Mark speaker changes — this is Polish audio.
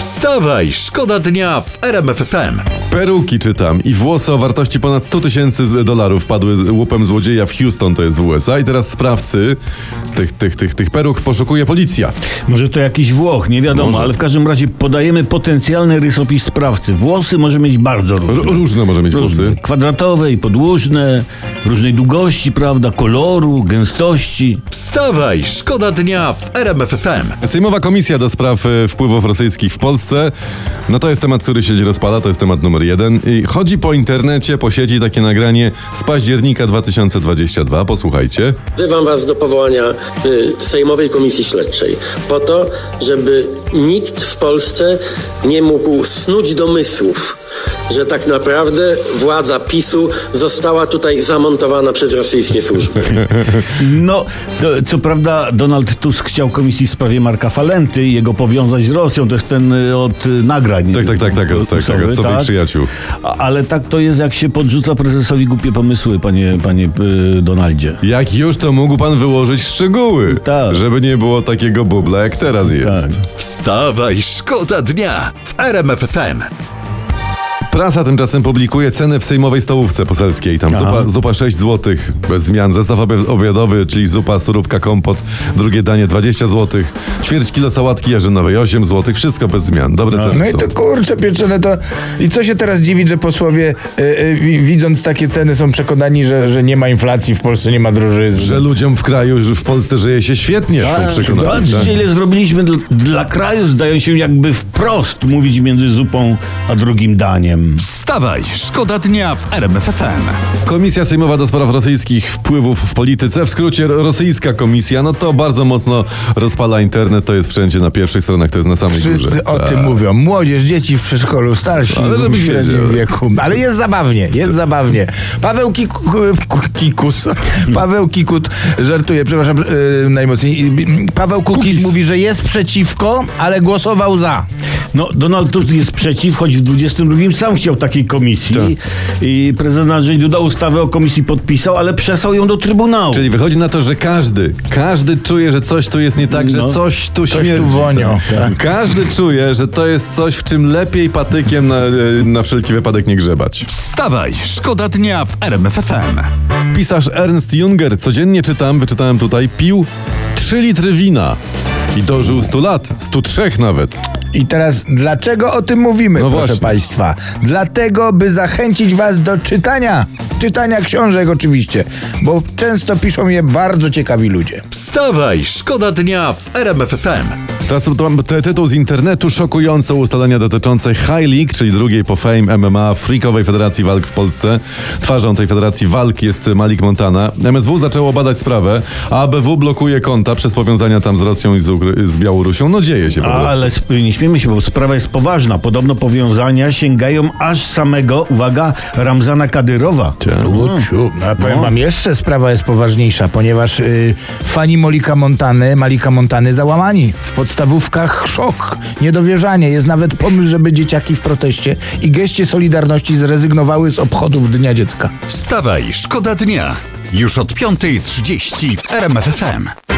Speaker 1: Wstawaj, szkoda dnia w RMF FM.
Speaker 2: Peruki czytam i włosy o wartości ponad 100 tysięcy dolarów padły łupem złodzieja w Houston, to jest w USA i teraz sprawcy tych, tych, tych, tych peruk poszukuje policja.
Speaker 3: Może to jakiś Włoch, nie wiadomo,
Speaker 2: Może.
Speaker 3: ale w każdym razie podajemy potencjalny rysopis sprawcy. Włosy może mieć bardzo
Speaker 2: R-
Speaker 3: różne.
Speaker 2: różne może mieć włosy.
Speaker 3: Kwadratowe i podłużne, różnej długości, prawda, koloru, gęstości.
Speaker 1: Wstawaj, szkoda dnia w RMF FM.
Speaker 2: Sejmowa Komisja do Spraw e, Wpływów Rosyjskich w Polsce. No to jest temat, który się dziś rozpada, to jest temat numer jeden. I chodzi po internecie, po sieci takie nagranie z października 2022. Posłuchajcie.
Speaker 4: Wzywam Was do powołania y, Sejmowej Komisji Śledczej po to, żeby nikt w Polsce nie mógł snuć domysłów, że tak naprawdę władza PiSu została tutaj zamontowana przez rosyjskie służby.
Speaker 3: No, co prawda Donald Tusk chciał komisji w sprawie Marka Falenty i jego powiązać z Rosją. To jest ten y, od y, nagrań.
Speaker 2: Tak, tak, tak, tak, tak, tak, od sobie przyjaciół.
Speaker 3: A- Ale tak to jest, jak się podrzuca prezesowi głupie pomysły, panie, panie y, Donaldzie.
Speaker 2: Jak już to mógł pan wyłożyć szczegóły,
Speaker 3: Tak.
Speaker 2: żeby nie było takiego bubla jak teraz jest.
Speaker 3: Tak.
Speaker 1: Wstawaj, szkoda dnia w RMF FM.
Speaker 2: Prasa tymczasem publikuje ceny w sejmowej stołówce poselskiej. Tam zupa, zupa 6 zł bez zmian. Zestaw obi- obiadowy, czyli zupa, surówka, kompot. Drugie danie 20 zł. Ćwierć kilo sałatki jarzynowej 8 zł. Wszystko bez zmian. Dobre ceny
Speaker 5: No i
Speaker 2: są.
Speaker 5: to kurczę pieczone to... I co się teraz dziwić, że posłowie y, y, wi- widząc takie ceny są przekonani, że, że nie ma inflacji w Polsce, nie ma drożyzny.
Speaker 2: Że ludziom w kraju, że w Polsce żyje się świetnie. Są przekonani.
Speaker 3: Patrzcie,
Speaker 2: tak?
Speaker 3: ile zrobiliśmy dla, dla kraju, zdają się jakby wprost mówić między zupą a drugim daniem.
Speaker 1: Wstawaj, szkoda dnia w RMF FM.
Speaker 2: Komisja Sejmowa do Spraw Rosyjskich Wpływów w Polityce, w skrócie rosyjska komisja, no to bardzo mocno rozpala internet, to jest wszędzie na pierwszych stronach, to jest na samej górze.
Speaker 5: Wszyscy o
Speaker 2: Tak.
Speaker 5: tym mówią. Młodzież, dzieci w przedszkolu, starsi
Speaker 2: Ale
Speaker 5: w
Speaker 2: żebyś
Speaker 5: średnim
Speaker 2: wiedział.
Speaker 5: wieku. Ale jest zabawnie, jest zabawnie. Paweł Kiku, Ku- Kikus. Paweł Kikut żartuje, przepraszam yy, najmocniej. Paweł Kukis,
Speaker 3: Kukis.
Speaker 5: mówi, że jest przeciwko, ale głosował za.
Speaker 3: No, Donald Tusk jest przeciw, choć w 22 sam chciał takiej komisji.
Speaker 2: Tak.
Speaker 3: I prezydent Andrzej Duda ustawę o komisji podpisał, ale przesłał ją do Trybunału.
Speaker 2: Czyli wychodzi na to, że każdy, każdy czuje, że coś tu jest nie tak, że
Speaker 3: No.
Speaker 2: coś tu
Speaker 5: Coś
Speaker 2: śmierdzi.
Speaker 5: tu wonią.
Speaker 2: Tak. Każdy czuje, że to jest coś, w czym lepiej patykiem na, na wszelki wypadek nie grzebać.
Speaker 1: Wstawaj, szkoda dnia w RMF FM.
Speaker 2: Pisarz Ernst Junger, codziennie czytam, wyczytałem tutaj, pił 3 litry wina. I dożył 100 lat, 103 nawet.
Speaker 5: I teraz dlaczego o tym mówimy,
Speaker 2: No
Speaker 5: proszę
Speaker 2: właśnie.
Speaker 5: Państwa? Dlatego, by zachęcić Was do czytania. Czytania książek oczywiście, bo często piszą je bardzo ciekawi ludzie.
Speaker 1: Wstawaj, szkoda dnia w RMF FM.
Speaker 2: Teraz tu mam ty- tytuł z internetu, szokujące ustalenia dotyczące High League, czyli drugiej po Fame MMA Freakowej Federacji Walk w Polsce. Twarzą tej federacji walk jest Malik Montana. MSW zaczęło badać sprawę, a ABW blokuje konta przez powiązania tam z Rosją i z, z Białorusią. No dzieje się po prostu.
Speaker 3: Ale nie śmiejmy się, bo sprawa jest poważna. Podobno powiązania sięgają aż samego, uwaga, Ramzana Kadyrowa.
Speaker 5: Uciu. A powiem wam, jeszcze sprawa jest poważniejsza, ponieważ y, fani Molika Montany, Malika Montany załamani. W podstawówkach szok, niedowierzanie. Jest nawet pomysł, żeby dzieciaki w proteście i geście Solidarności zrezygnowały z obchodów Dnia Dziecka.
Speaker 1: Wstawaj, szkoda dnia. Już od 5.30 w RMF FM.